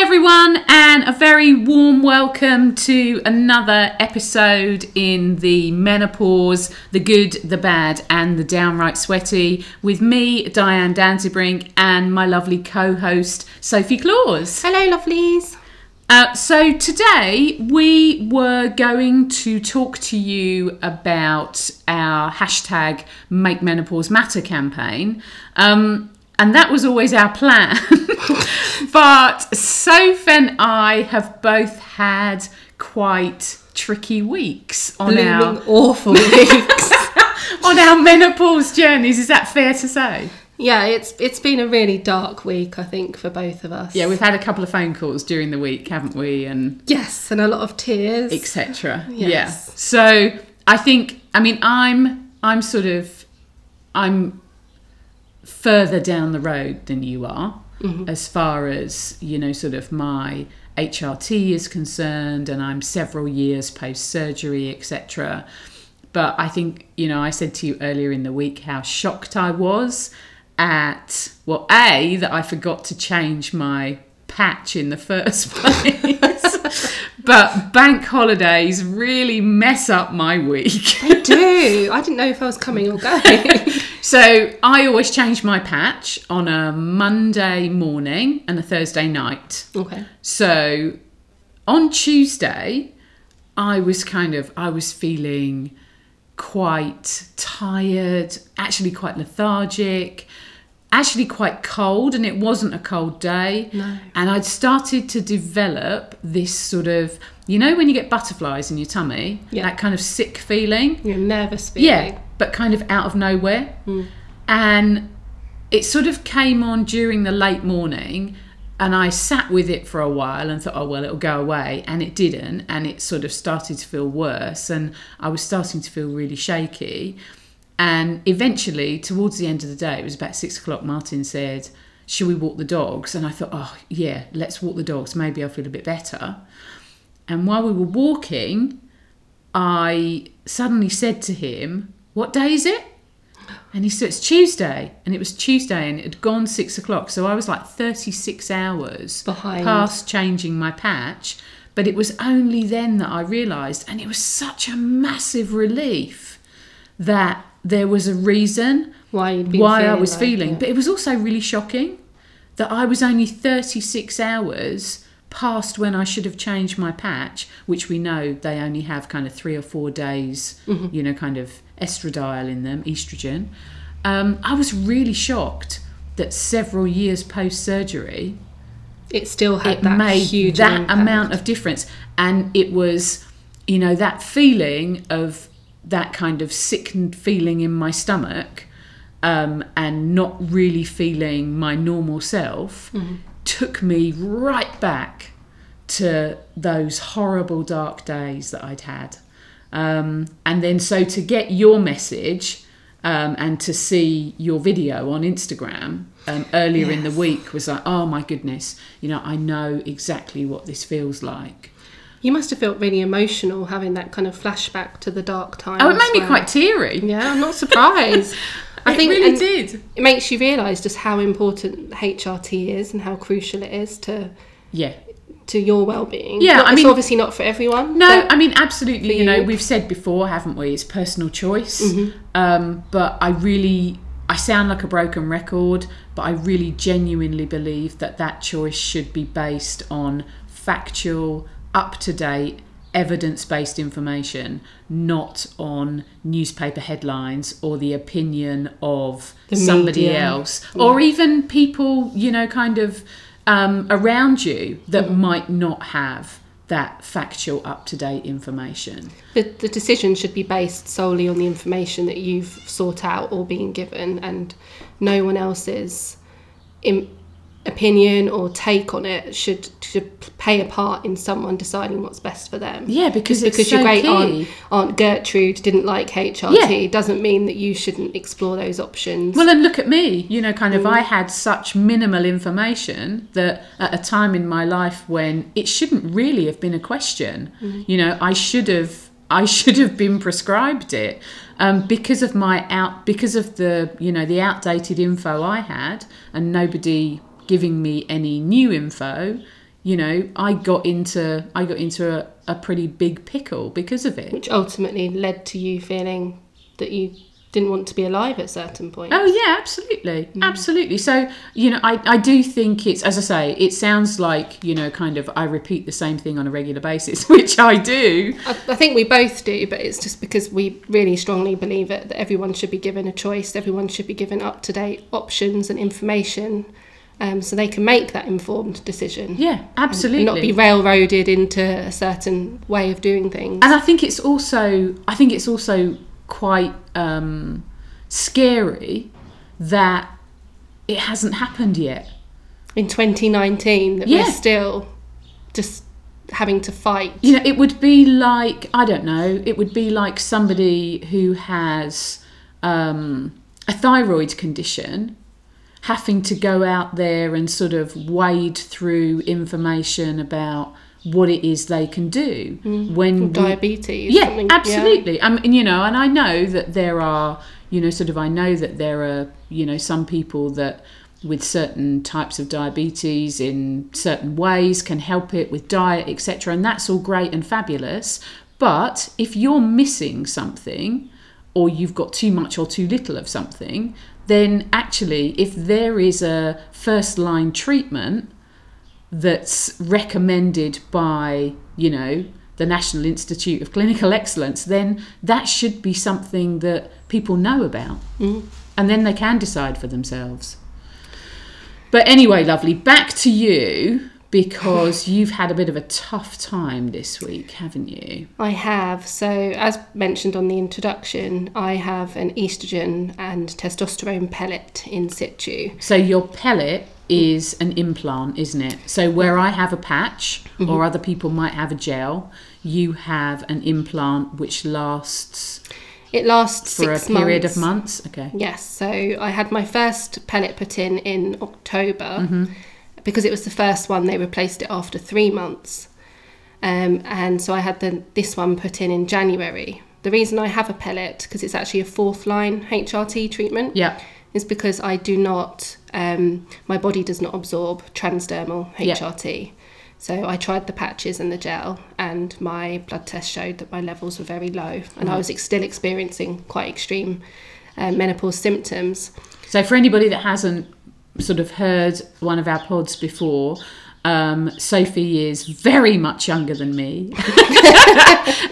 everyone, and a very warm welcome to another episode in the menopause, the good, the bad, and the downright sweaty with me, Diane Danzebrink, and my lovely co host, Sophie Claus. Hello, lovelies. Uh, so, today we were going to talk to you about our hashtag Make Menopause Matter campaign. Um, and that was always our plan. but Soph and I have both had quite tricky weeks on Blooming our awful weeks. on our menopause journeys. Is that fair to say? yeah, it's it's been a really dark week, I think, for both of us. Yeah, we've had a couple of phone calls during the week, haven't we? And yes, and a lot of tears. etc. Yes. Yeah. So I think I mean I'm I'm sort of I'm further down the road than you are mm-hmm. as far as you know sort of my HRT is concerned and I'm several years post surgery etc. But I think you know I said to you earlier in the week how shocked I was at well a that I forgot to change my patch in the first place. but bank holidays really mess up my week. They do. I didn't know if I was coming or going. So I always change my patch on a Monday morning and a Thursday night. okay. So on Tuesday, I was kind of I was feeling quite tired, actually quite lethargic, actually quite cold, and it wasn't a cold day. No. And I'd started to develop this sort of you know when you get butterflies in your tummy, Yeah. that kind of sick feeling. You're nervous feeling. Yeah, but kind of out of nowhere. Mm. And it sort of came on during the late morning. And I sat with it for a while and thought, oh, well, it'll go away. And it didn't. And it sort of started to feel worse. And I was starting to feel really shaky. And eventually, towards the end of the day, it was about six o'clock, Martin said, Should we walk the dogs? And I thought, Oh, yeah, let's walk the dogs. Maybe I'll feel a bit better. And while we were walking, I suddenly said to him, What day is it? And he said, It's Tuesday. And it was Tuesday and it had gone six o'clock. So I was like 36 hours Behind. past changing my patch. But it was only then that I realised, and it was such a massive relief that there was a reason Why why I was like feeling. But it was also really shocking that I was only 36 hours past when I should have changed my patch, which we know they only have kind of three or four days, Mm-hmm. you know, kind of estradiol in them, estrogen. Um, I was really shocked that several years post surgery, It still had it that made huge that impact. amount of difference and it was you know that feeling of that kind of sickened feeling in my stomach um, and not really feeling my normal self Mm-hmm. took me right back to those horrible dark days that I'd had. Um, and then, so to get your message um, and to see your video on Instagram um, earlier in the week was like, oh my goodness, you know, I know exactly what this feels like. You must have felt really emotional having that kind of flashback to the dark times. Oh, it made me where- quite teary. Yeah, I'm not surprised. I think it really did. It makes you realise just how important HRT is and how crucial it is to Yeah. to your well-being. Yeah, Not- I mean- obviously not for everyone. No, I mean absolutely. for You know, we've said before, haven't we? It's personal choice. Um, but I really, I sound like a broken record, but I really genuinely believe that that choice should be based on factual, up to date, evidence based information, not on newspaper headlines or the opinion of The somebody media. else or even people, you know, kind of um, around you that Mm-hmm. might not have that factual, up to date information. the, the decision should be based solely on the information that you've sought out or been given, and no one else's im- opinion or take on it should should play a part in someone deciding what's best for them. Yeah, because it's because so your great aunt, aunt Gertrude didn't like HRT doesn't mean that you shouldn't explore those options. Well, and look at me. You know, kind of, Mm. I had such minimal information that at a time in my life when it shouldn't really have been a question, Mm. you know, I should have. I should have been prescribed it um, because of my out because of the you know the outdated info I had and nobody giving me any new info. you know, I got into I got into a, a pretty big pickle because of it. which ultimately led to you feeling that you didn't want to be alive at certain points. Oh yeah, absolutely, mm. absolutely. So you know, I, I do think it's as I say, it sounds like you know, kind of I repeat the same thing on a regular basis, which I do. I, I think we both do, but it's just because we really strongly believe it that everyone should be given a choice. Everyone should be given up to date options and information, um, so they can make that informed decision. Yeah, and absolutely. not be railroaded into a certain way of doing things. and I think it's also I think it's also quite um, scary that it hasn't happened yet. in 2019 that Yeah. we're still just having to fight. You know, it would be like I don't know. It would be like somebody who has um, a thyroid condition having to go out there and sort of wade through information about what it is they can do mm. when we- Diabetes. yeah absolutely. I mean you know and i know that there are you know sort of i know that there are you know some people that with certain types of diabetes in certain ways can help it with diet etc and that's all great and fabulous. But if you're missing something or you've got too much or too little of something then actually if there is a first line treatment that's recommended by, you know, the National Institute of Clinical Excellence, then that should be something that people know about. Mm-hmm. And then they can decide for themselves. But anyway, lovely, back to you because you've had a bit of a tough time this week, haven't you? I have. So, as mentioned on the introduction, I have an estrogen and testosterone pellet in situ. So your pellet is an implant, isn't it? So where I have a patch or other people might have a gel, you have an implant which lasts It lasts for a period months. of months. Okay. Yes, so I had my first pellet put in in October Mm-hmm. Because it was the first one. They replaced it after three months, um, and so I had the this one put in in January. The reason I have a pellet because it's actually a fourth line HRT treatment. Yeah. is because I do not, um, my body does not absorb transdermal HRT. Yeah. So I tried the patches and the gel, and my blood test showed that my levels were very low, and I was ex- still experiencing quite extreme uh, menopause symptoms. So for anybody that hasn't sort of heard one of our pods before, um, Sophie is very much younger than me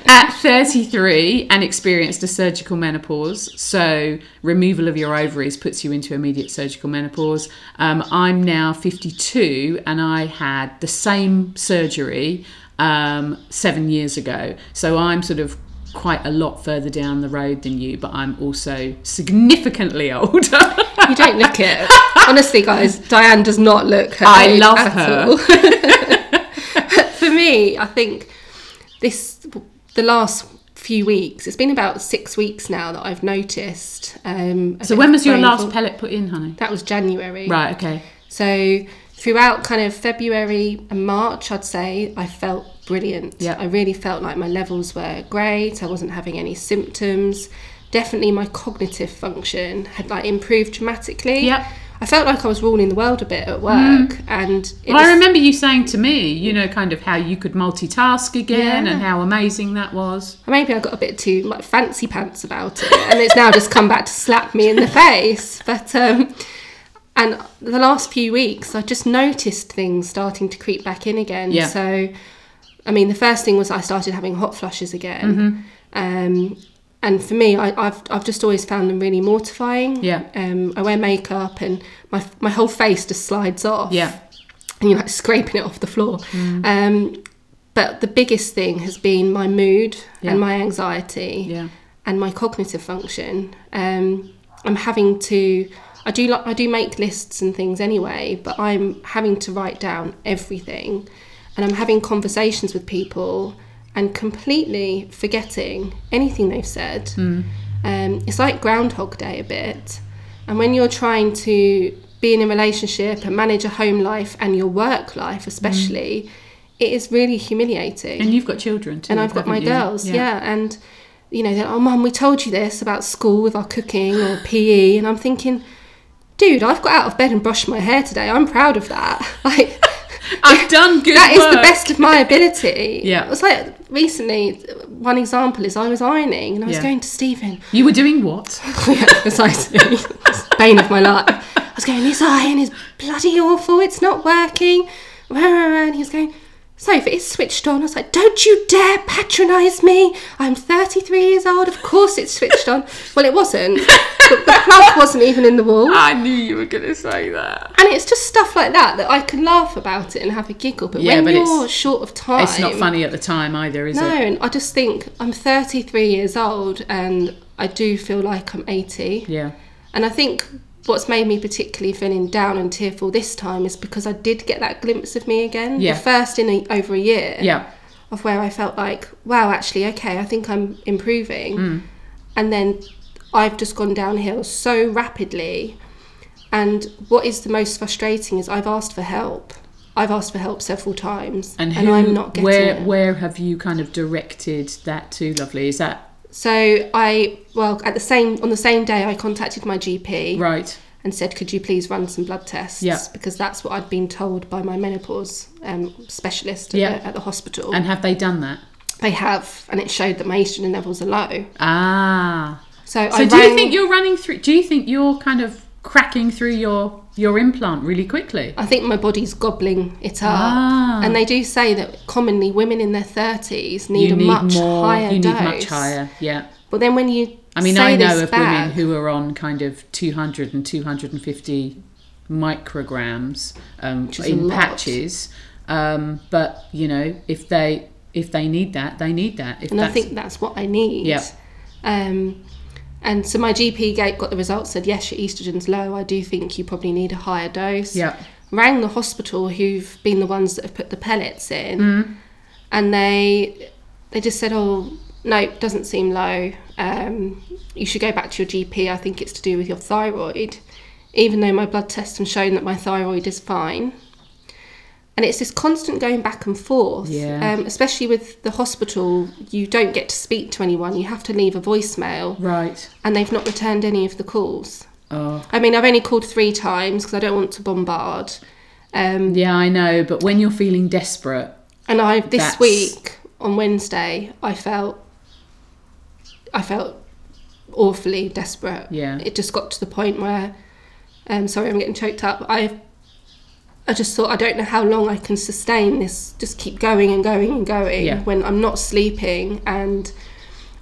at 33 and experienced a surgical menopause. So, removal of your ovaries puts you into immediate surgical menopause. Um, I'm now 52 and I had the same surgery um, seven years ago. So, I'm sort of quite a lot further down the road than you, but I'm also significantly older. You don't look it. Honestly, guys, Diane does not look her I love at her. all. For me, I think this the last few weeks. It's been about six weeks now that I've noticed. Um, so, when was your last pellet put in, honey? That was January. Right, okay. So throughout kind of February and March, I'd say I felt brilliant. Yeah. I really felt like my levels were great. I wasn't having any symptoms. Definitely my cognitive function had like improved dramatically. Yeah. I felt like I was ruling the world a bit at work and it Well, I remember you saying to me, you know, kind of how you could multitask again Yeah. and how amazing that was. maybe I got a bit too like fancy pants about it, and it's now just come back to slap me in the face. But um, and the last few weeks, I just noticed things starting to creep back in again. Yeah. So, I mean, the first thing was I started having hot flushes again. Um, and for me, I, I've I've just always found them really mortifying. Yeah. Um, I wear makeup, and my my whole face just slides off Yeah. and you're like scraping it off the floor. Um, but the biggest thing has been my mood Yeah. and my anxiety Yeah. and my cognitive function. Um, I'm having to. I do like I do make lists and things anyway, but I'm having to write down everything, and I'm having conversations with people and completely forgetting anything they've said. Um, it's like Groundhog Day a bit, and when you're trying to be in a relationship and manage a home life and your work life, especially, it is really humiliating And you've got children too. and I've got my you? girls, yeah. And you know, they're oh mum, we told you this about school with our cooking or PE, and I'm thinking, dude, I've got out of bed and brushed my hair today. I'm proud of that. Like, I've done good that is the best of my ability. Yeah. It was like recently, one example is I was ironing and I was Yeah. going to Stephen, You were doing what? precisely, It's the bane of my life. I was going, this iron is bloody awful, it's not working. And he was going, Sophie, it's switched on. I was like, don't you dare patronise me. I'm 33 years old. Of course it's switched on. Well, it wasn't. the, the plug wasn't even in the wall. I knew you were going to say that. And it's just stuff like that that I can laugh about it and have a giggle. But Yeah, when but you're short of time, It's not funny at the time either, is No, it? and I just think I'm 33 years old and I do feel like I'm 80. Yeah. And I think what's made me particularly feeling down and tearful this time is because I did get that glimpse of me again. Yeah. The first in a, over a year Yeah. of where I felt like, wow, actually, okay, I think I'm improving. Hmm. And then I've just gone downhill so rapidly. And what is the most frustrating is I've asked for help. I've asked for help several times, And, and, I'm not getting where it. where have you kind of directed that to, lovely? Is that So I, well, at the same on the same day, I contacted my GP right? and said, "Could you please run some blood tests?" Yeah. Because that's what I'd been told by my menopause um, specialist at, Yeah. the, at the hospital. And have they done that? they have, and it showed that my estrogen levels are low. Ah. So, So I do you think you're running through? Do you think you're kind of cracking through your your implant really quickly? I think my body's gobbling it up. Ah. And they do say that commonly women in their 30s need you a need much more. higher you dose. need much higher. Yeah. But then when you I mean, I know of bag, women who are on kind of 200 and 250 micrograms um, in patches. Um, but you know, if they if they need that, they need that. If and I think that's what I need. Yeah. Um, and so my GP gate got the results, said, yes, your estrogen's low. I do think you probably need a higher dose. yeah, Rang the hospital, who've been the ones that have put the pellets in, Mm. and they they just said, oh, no, it doesn't seem low. Um, you should go back to your GP. I think it's to do with your thyroid, even though my blood tests have shown that my thyroid is fine. And it's this constant going back and forth, Yeah. um, especially with the hospital. You don't get to speak to anyone. You have to leave a voicemail, right. and they've not returned any of the calls. Oh, I mean, I've only called three times because I don't want to bombard. Um, yeah, I know. But when you're feeling desperate, and I this That's- week on Wednesday, I felt I felt awfully desperate. Yeah. It just got to the point where, um, sorry, I'm getting choked up. I I just thought I don't know how long I can sustain this. Just keep going and going and going Yeah. when I'm not sleeping and.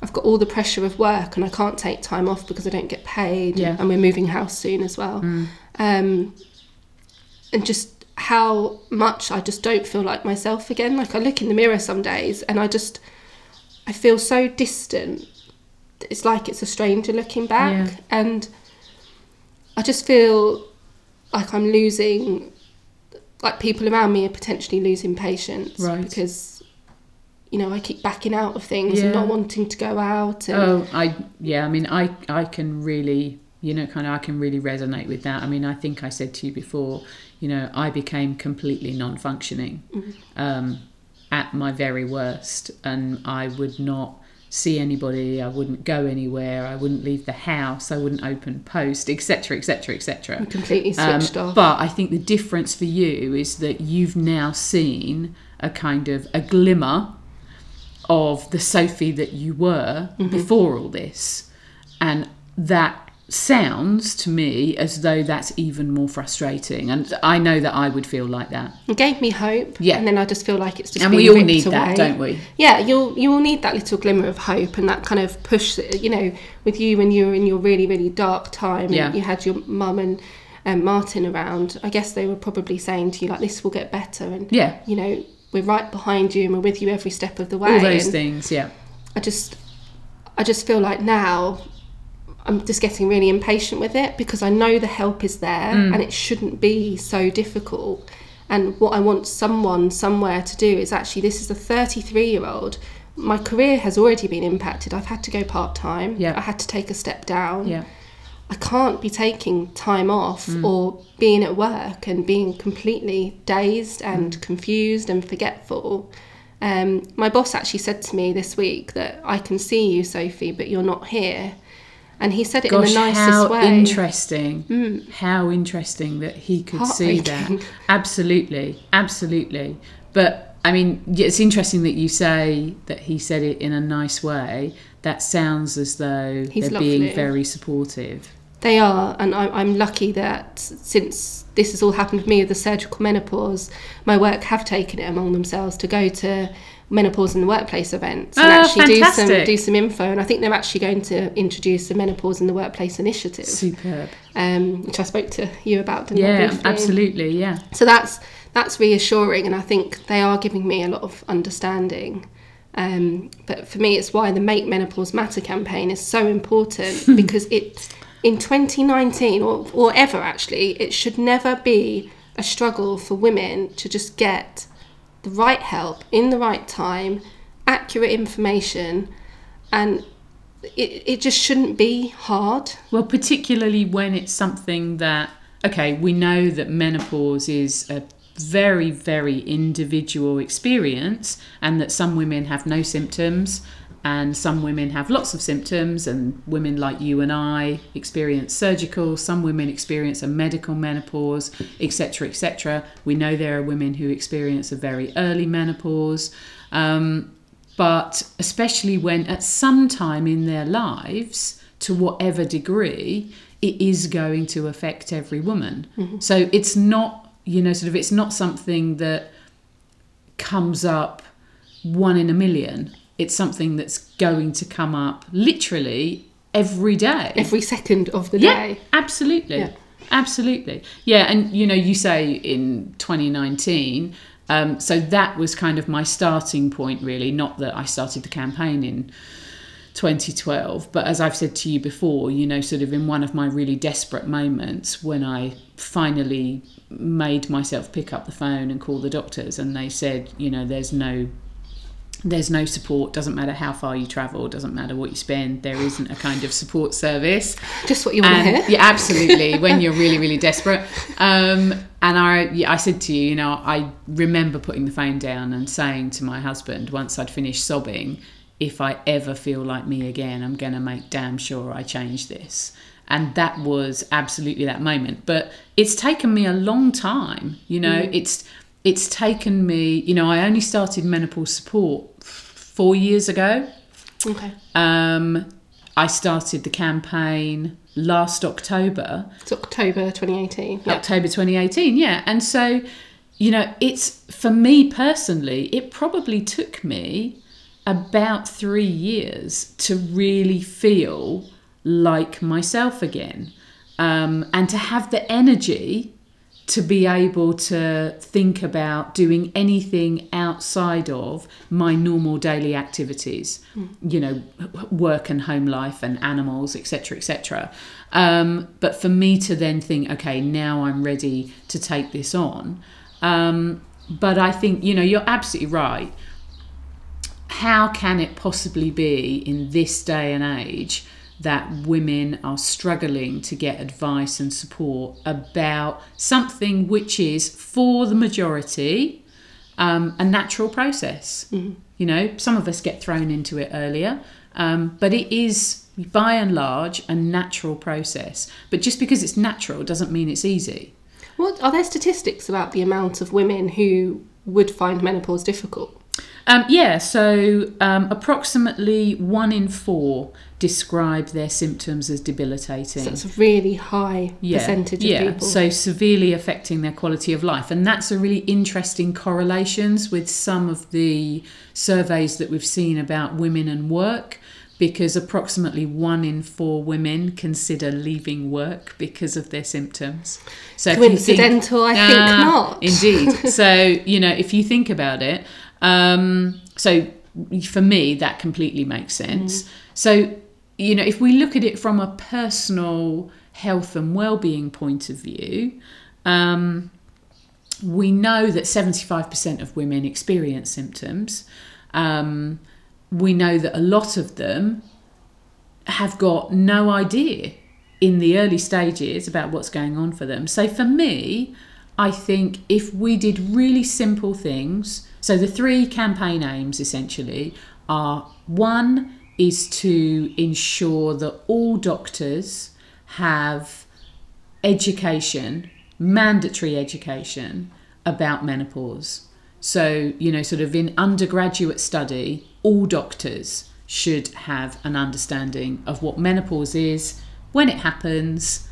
I've got all the pressure of work and I can't take time off because I don't get paid. Yeah. And we're moving house soon as well. Um, and just how much I just don't feel like myself again. Like I look in the mirror some days and I just I feel so distant. It's like it's a stranger looking back Yeah. and I just feel like I'm losing like people around me are potentially losing patience Right. because you know I keep backing out of things and not wanting to go out and Oh, I yeah. I mean, I I can really you know kind of I can really resonate with that. I mean, I think I said to you before. You know, I became completely non-functioning um, at my very worst, and I would not see anybody. I wouldn't go anywhere. I wouldn't leave the house. I wouldn't open post, etc., etc., etc. completely Um, switched off. But I think the difference for you is that you've now seen a kind of a glimmer of the Sophie that you were Mm-hmm. before all this. And that sounds to me as though that's even more frustrating. And I know that I would feel like that. It gave me hope. Yeah. And then I just feel like it's just And we all need that, away. don't we? Yeah, you'll you will need that little glimmer of hope and that kind of push. that- You know, with you when you were in your really really dark time, Yeah. you had your mum and um, Martin around. I guess they were probably saying to you like, "This will get better," and Yeah. you know, we're right behind you and we're with you every step of the way. All those And things, yeah. I just, I just feel like now. I'm just getting really impatient with it because I know the help is there Mm. and it shouldn't be so difficult. And what I want someone somewhere to do is actually this is a 33 year old. My career has already been impacted. I've had to go part time. Yeah. I had to take a step down. Yeah. I can't be taking time off Mm. or being at work and being completely dazed Mm. and confused and forgetful. Um, my boss actually said to me this week that I can see you, Sophie, but you're not here. And he said it Gosh, in the nicest how way. Interesting! Hmm. How interesting that he could see that. Absolutely, absolutely. But I mean, it's interesting that you say that he said it in a nice way. That sounds as though He's they're being very supportive. They are, and I, I'm lucky that since this has all happened to me with the surgical menopause, my work have taken it among themselves to go to menopause in the workplace events and Ah, actually do some do some info. And I think they're actually going to introduce the menopause in the workplace initiative, Superb. um, which I spoke to you about. Didn't Yeah, absolutely. Yeah. So that's that's reassuring, and I think they are giving me a lot of understanding. Um, but for me, it's why the Make Menopause Matter campaign is so important because it, in 2019 or, or ever actually, it should never be a struggle for women to just get the right help in the right time, accurate information, and it, it just shouldn't be hard. Well, particularly when it's something that, okay, we know that menopause is a very, very individual experience, and that some women have no symptoms, and some women have lots of symptoms, and women like you and I experience surgical, some women experience a medical menopause, etc., etc. We know there are women who experience a very early menopause. Um, but especially when at some time in their lives, to whatever degree, it is going to affect every woman. So it's not, you know, sort of, it's not something that comes up one in a million. It's something that's going to come up literally every day. Every second of the Yeah, day. absolutely. Yeah. Absolutely. Yeah, and you know, you say in 2019, um, so that was kind of my starting point, really. Not that I started the campaign in 2012, but as I've said to you before, you know, sort of in one of my really desperate moments when I finally made myself pick up the phone and call the doctors, and they said, you know, there's no there's no support doesn't matter how far you travel doesn't matter what you spend there isn't a kind of support service. Just what you want to hear. yeah absolutely when you're really really desperate. Um, and I, yeah, I said to you you know i remember putting the phone down and saying to my husband once i'd finished sobbing if i ever feel like me again i'm going to make damn sure i change this. And that was absolutely that moment. But it's taken me a long time you know it's it's taken me you know i only started menopause support four years ago Okay. um, I started the campaign last October, It's October 2018. Yeah. October 2018, yeah. And so, you know, it's for me personally, it probably took me about three years to really feel like myself again um, and to have the energy to be able to think about doing anything outside of my normal daily activities you know work and home life and animals etc etc um, but for me to then think okay now i'm ready to take this on um, but i think you know you're absolutely right. How can it possibly be in this day and age that women are struggling to get advice and support about something which is for the majority um, a natural process. You know some of us get thrown into it earlier um, but it is by and large a natural process. But just because it's natural doesn't mean it's easy. What are there statistics about the amount of women who would find menopause difficult? Um, yeah, so um, approximately one in four describe their symptoms as debilitating. So that's a really high yeah, percentage of yeah. people. So severely affecting their quality of life, and that's a really interesting correlations with some of the surveys that we've seen about women and work. Because approximately one in four women consider leaving work because of their symptoms. So you think- Coincidental? I think Ah, not. Indeed. so you know, if you think about it, um, so for me that completely makes sense. Mm. So you know, if we look at it from a personal health and well-being point of view, um, we know that 75% of women experience symptoms. Um, we know that a lot of them have got no idea in the early stages about what's going on for them. So for me, I think if we did really simple things, so the three campaign aims essentially are one, is to ensure that all doctors have education, mandatory education about menopause. So, you know, sort of in undergraduate study, all doctors should have an understanding of what menopause is, when it happens,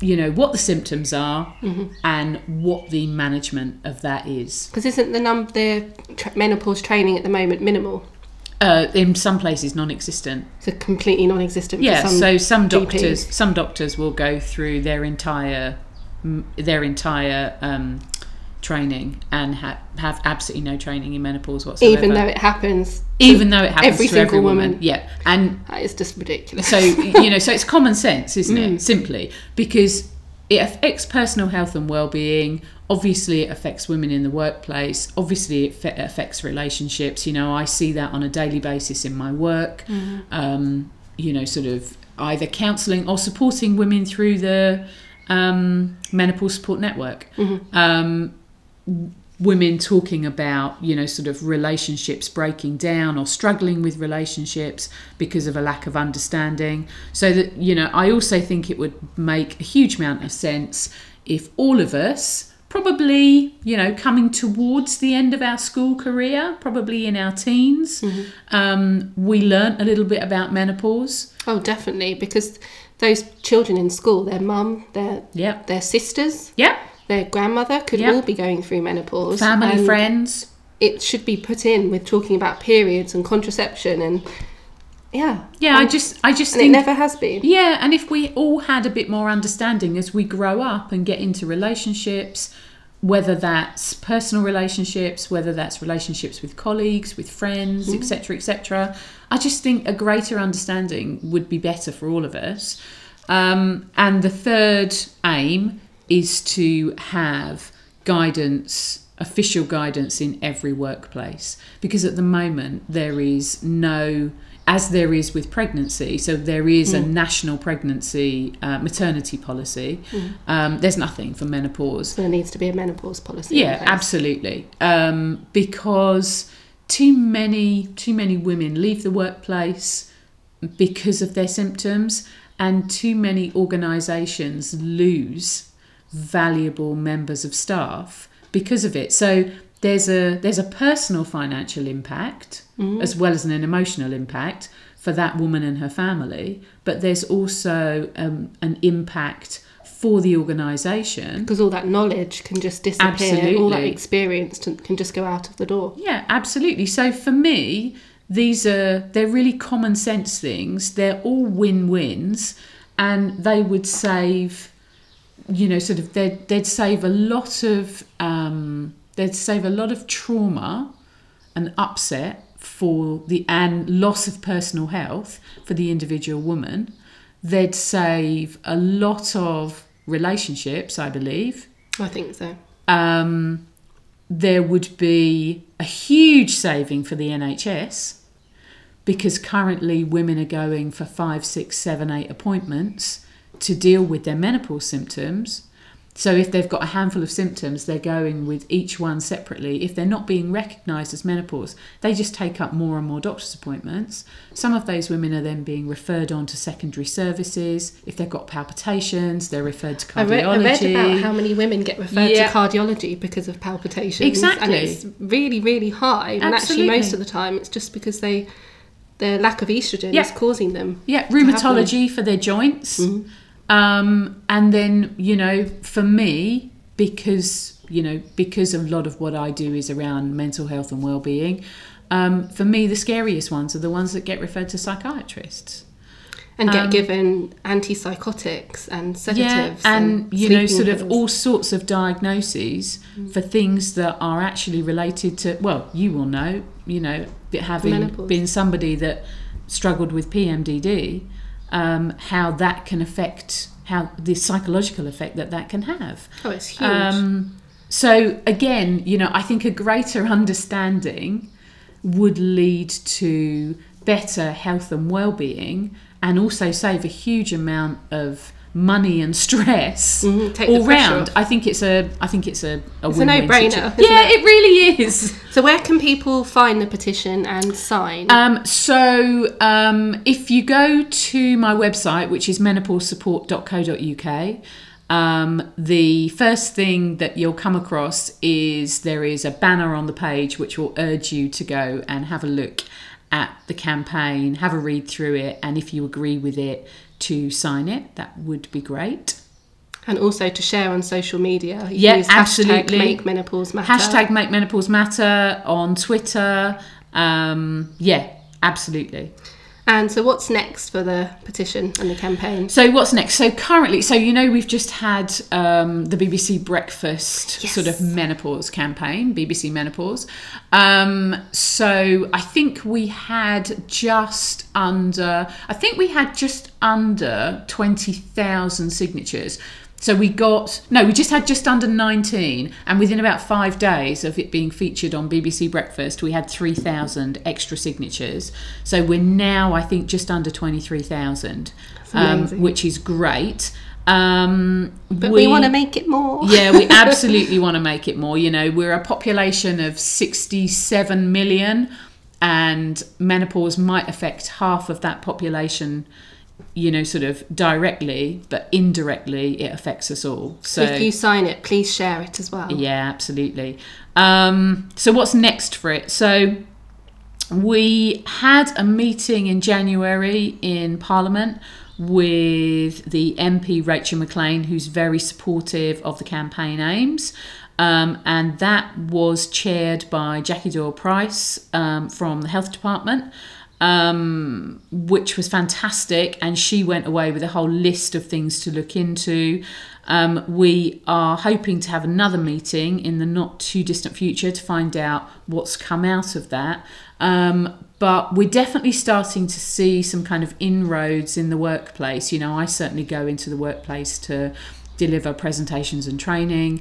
you know, what the symptoms are, mm-hmm. and what the management of that is. Because isn't the num the tra- menopause training at the moment minimal? Uh, in some places, non-existent. It's completely non-existent. Yeah. some so some GPs. doctors, some doctors will go through their entire, their entire um, training and ha- have absolutely no training in menopause whatsoever. even though it happens, even though it happens every to every single woman. woman. Yeah, and that is just ridiculous. so you know, so it's common sense, isn't Mm. it? Simply because it affects personal health and well-being. Obviously, it affects women in the workplace. Obviously, it fe- affects relationships. You know, I see that on a daily basis in my work. Mm-hmm. Um, you know, sort of either counselling or supporting women through the um, menopause support network. Mm-hmm. Um, women talking about you know sort of relationships breaking down or struggling with relationships because of a lack of understanding. So that you know i also think it would make a huge amount of sense if all of us probably you know coming towards the end of our school career probably in our teens um, we learnt a little bit about menopause. Oh, definitely, because those children in school, their mum, their yeah their sisters, yeah their grandmother could Yeah. all be going through menopause. family friends It should be put in with talking about periods and contraception and yeah, yeah i just i just and it think never has been. Yeah, and if we all had a bit more understanding as we grow up and get into relationships, whether that's personal relationships, whether that's relationships with colleagues, with friends, etc., etc., I just think a greater understanding would be better for all of us. Um, and the third aim is to have guidance, official guidance in every workplace, because at the moment there is no as there is with pregnancy, so there is a national pregnancy uh, maternity policy. Um, there's nothing for menopause. There needs to be a menopause policy. Yeah, absolutely. Um, because too many too many women leave the workplace because of their symptoms, and too many organisations lose valuable members of staff because of it. So there's a there's a personal financial impact as well as an emotional impact for that woman and her family, but there's also um, an impact for the organisation because all that knowledge can just disappear. All that experience can just go out of the door. Yeah, absolutely. So for me, these are they're really common sense things. They're all win-wins and they would save you know sort of they'd, they'd save a lot of um, they'd save a lot of trauma and upset for the and loss of personal health for the individual woman they'd save a lot of relationships i believe I think so. um, there would be a huge saving for the NHS because currently women are going for five, six, seven, eight appointments to deal with their menopause symptoms. So if they've got a handful of symptoms, they're going with each one separately. If they're not being recognised as menopause, they just take up more and more doctor's appointments. Some of those women are then being referred on to secondary services. If they've got palpitations, they're referred to cardiology. I read, I read about how many women get referred Yeah. to cardiology because of palpitations. Exactly. And it's really, really high. And actually, most of the time, it's just because they their lack of estrogen Yeah. is causing them. Yeah, to have them. rheumatology for their joints. Mm-hmm. Um, and then, you know, for me, because, you know, because a lot of what I do is around mental health and well-being, um, for me, the scariest ones are the ones that get referred to psychiatrists. And get Um, given antipsychotics and sedatives Yeah, sedatives. and, you know, sort of all sorts of diagnoses for things that are actually related to, well, you will know, you know, having Menopause. been somebody that struggled with PMDD, um, how that can affect, how the psychological effect that that can have. Oh, it's huge. Um, so again, you know, I think a greater understanding would lead to better health and well-being and also save a huge amount of money and stress Mhm, take all round. I think it's a I think it's a, a It's a no-brainer, isn't Yeah, it? it really is. So where can people find the petition and sign? Um, so um, if you go to my website, which is menopausesupport.co.uk, um, the first thing that you'll come across is there is a banner on the page which will urge you to go and have a look at the campaign, have a read through it, and if you agree with it, to sign it. That would be great. and also to share on social media. You Yeah, absolutely. Hashtag make menopause matter. Hashtag make menopause matter on Twitter. Um, yeah, absolutely. And so what's next for the petition and the campaign? So what's next? So currently, so you know we've just had um, the BBC Breakfast Yes. sort of menopause campaign, BBC Menopause. Um, so I think we had just under, I think we had just under twenty thousand signatures. So we got no, we just had just under 19, and within about five days of it being featured on BBC Breakfast, we had 3,000 extra signatures. So we're now, I think, just under 23,000, um, which is great. Um, But we, want to make it more. yeah, we absolutely want to make it more. You know, we're a population of 67 million, and menopause might affect half of that population, you know, sort of directly, but indirectly it affects us all. So, if you sign it, please share it as well. yeah, absolutely. Um, so, what's next for it? So, we had a meeting in January in Parliament with the MP Rachel Maclean, who's very supportive of the campaign aims. Um, and that was chaired by Jackie Doyle Price um, from the Health Department, um, which was fantastic. And she went away with a whole list of things to look into. Um, we are hoping to have another meeting in the not too distant future to find out what's come out of that. Um, but we're definitely starting to see some kind of inroads in the workplace. You know, I certainly go into the workplace to deliver presentations and training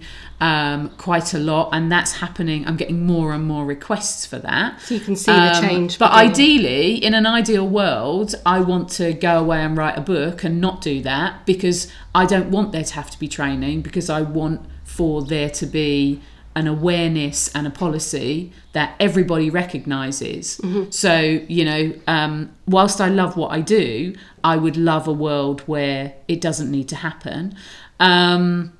um, quite a lot, and that's happening. I'm getting more and more requests for that. So you can see the Um, change. But beginning. ideally, in an ideal world, I want to go away and write a book and not do that because I don't want there to have to be training because I want for there to be an awareness and a policy that everybody recognizes. So, you know, um, whilst I love what I do, I would love a world where it doesn't need to happen. Um,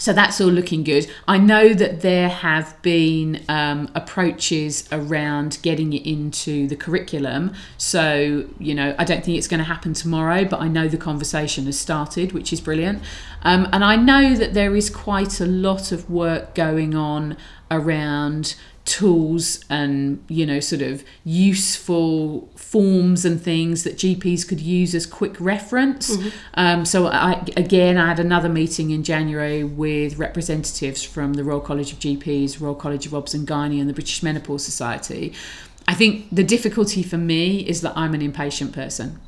so that's all looking good. I know that there have been um, approaches around getting it into the curriculum. So, you know, I don't think it's going to happen tomorrow, but I know the conversation has started, which is brilliant. Um, and I know that there is quite a lot of work going on around tools and you know sort of useful forms and things that GPs could use as quick reference. Um, so I again I had another meeting in January with representatives from the Royal College of GPs, Royal College of Obs and Gynae, and the British Menopause Society. I think the difficulty for me is that I'm an impatient person,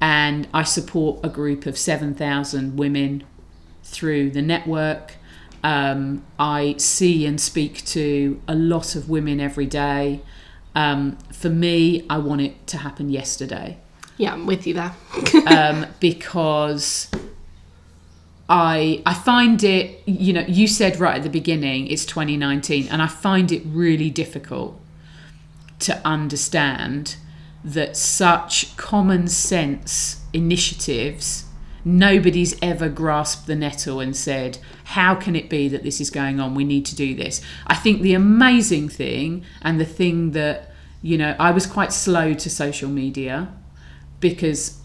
and I support a group of seven thousand women through the network. Um, I see and speak to a lot of women every day. Um, for me, I want it to happen yesterday Yeah, I'm with you there. um, because I I find it. You know, you said right at the beginning it's 2019, and I find it really difficult to understand that such common sense initiatives nobody's ever grasped the nettle and said how can it be that this is going on we need to do this i think the amazing thing and the thing that you know i was quite slow to social media because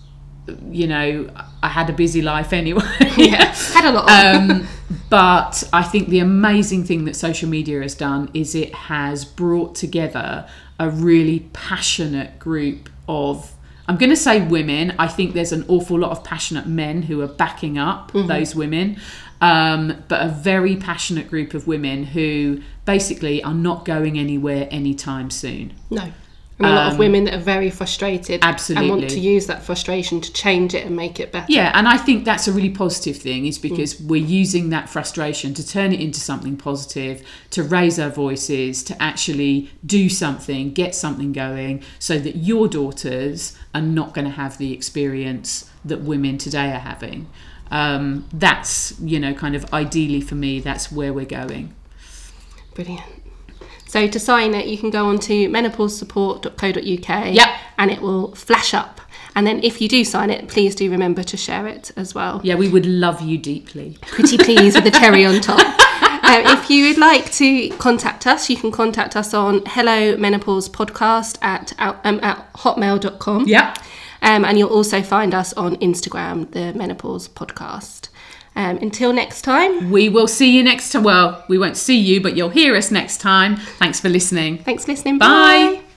you know i had a busy life anyway yeah, had a lot. Of, um, but I think the amazing thing that social media has done is it has brought together a really passionate group of. I'm going to say women. I think there's an awful lot of passionate men who are backing up those women, um, but a very passionate group of women who basically are not going anywhere anytime soon. no. And a lot of um, women that are very frustrated and Absolutely. want to use that frustration to change it and make it better. Yeah, and I think that's a really positive thing, is because we're using that frustration to turn it into something positive, to raise our voices, to actually do something, get something going, so that your daughters are not going to have the experience that women today are having. Um, that's you know kind of ideally for me. That's where we're going. Brilliant. So to sign it, you can go on to menopausesupport.co.uk Yep. and it will flash up. And then if you do sign it, please do remember to share it as well. Yeah, we would love you deeply. Pretty please with the cherry on top. Um, if you would like to contact us, you can contact us on hello menopause podcast at, um, at hotmail.com. Yeah. Um, and you'll also find us on Instagram, the menopause podcast. Um, until next time, We will see you next time. Well, we won't see you, but you'll hear us next time. Thanks for listening. thanks for listening. Bye. Bye.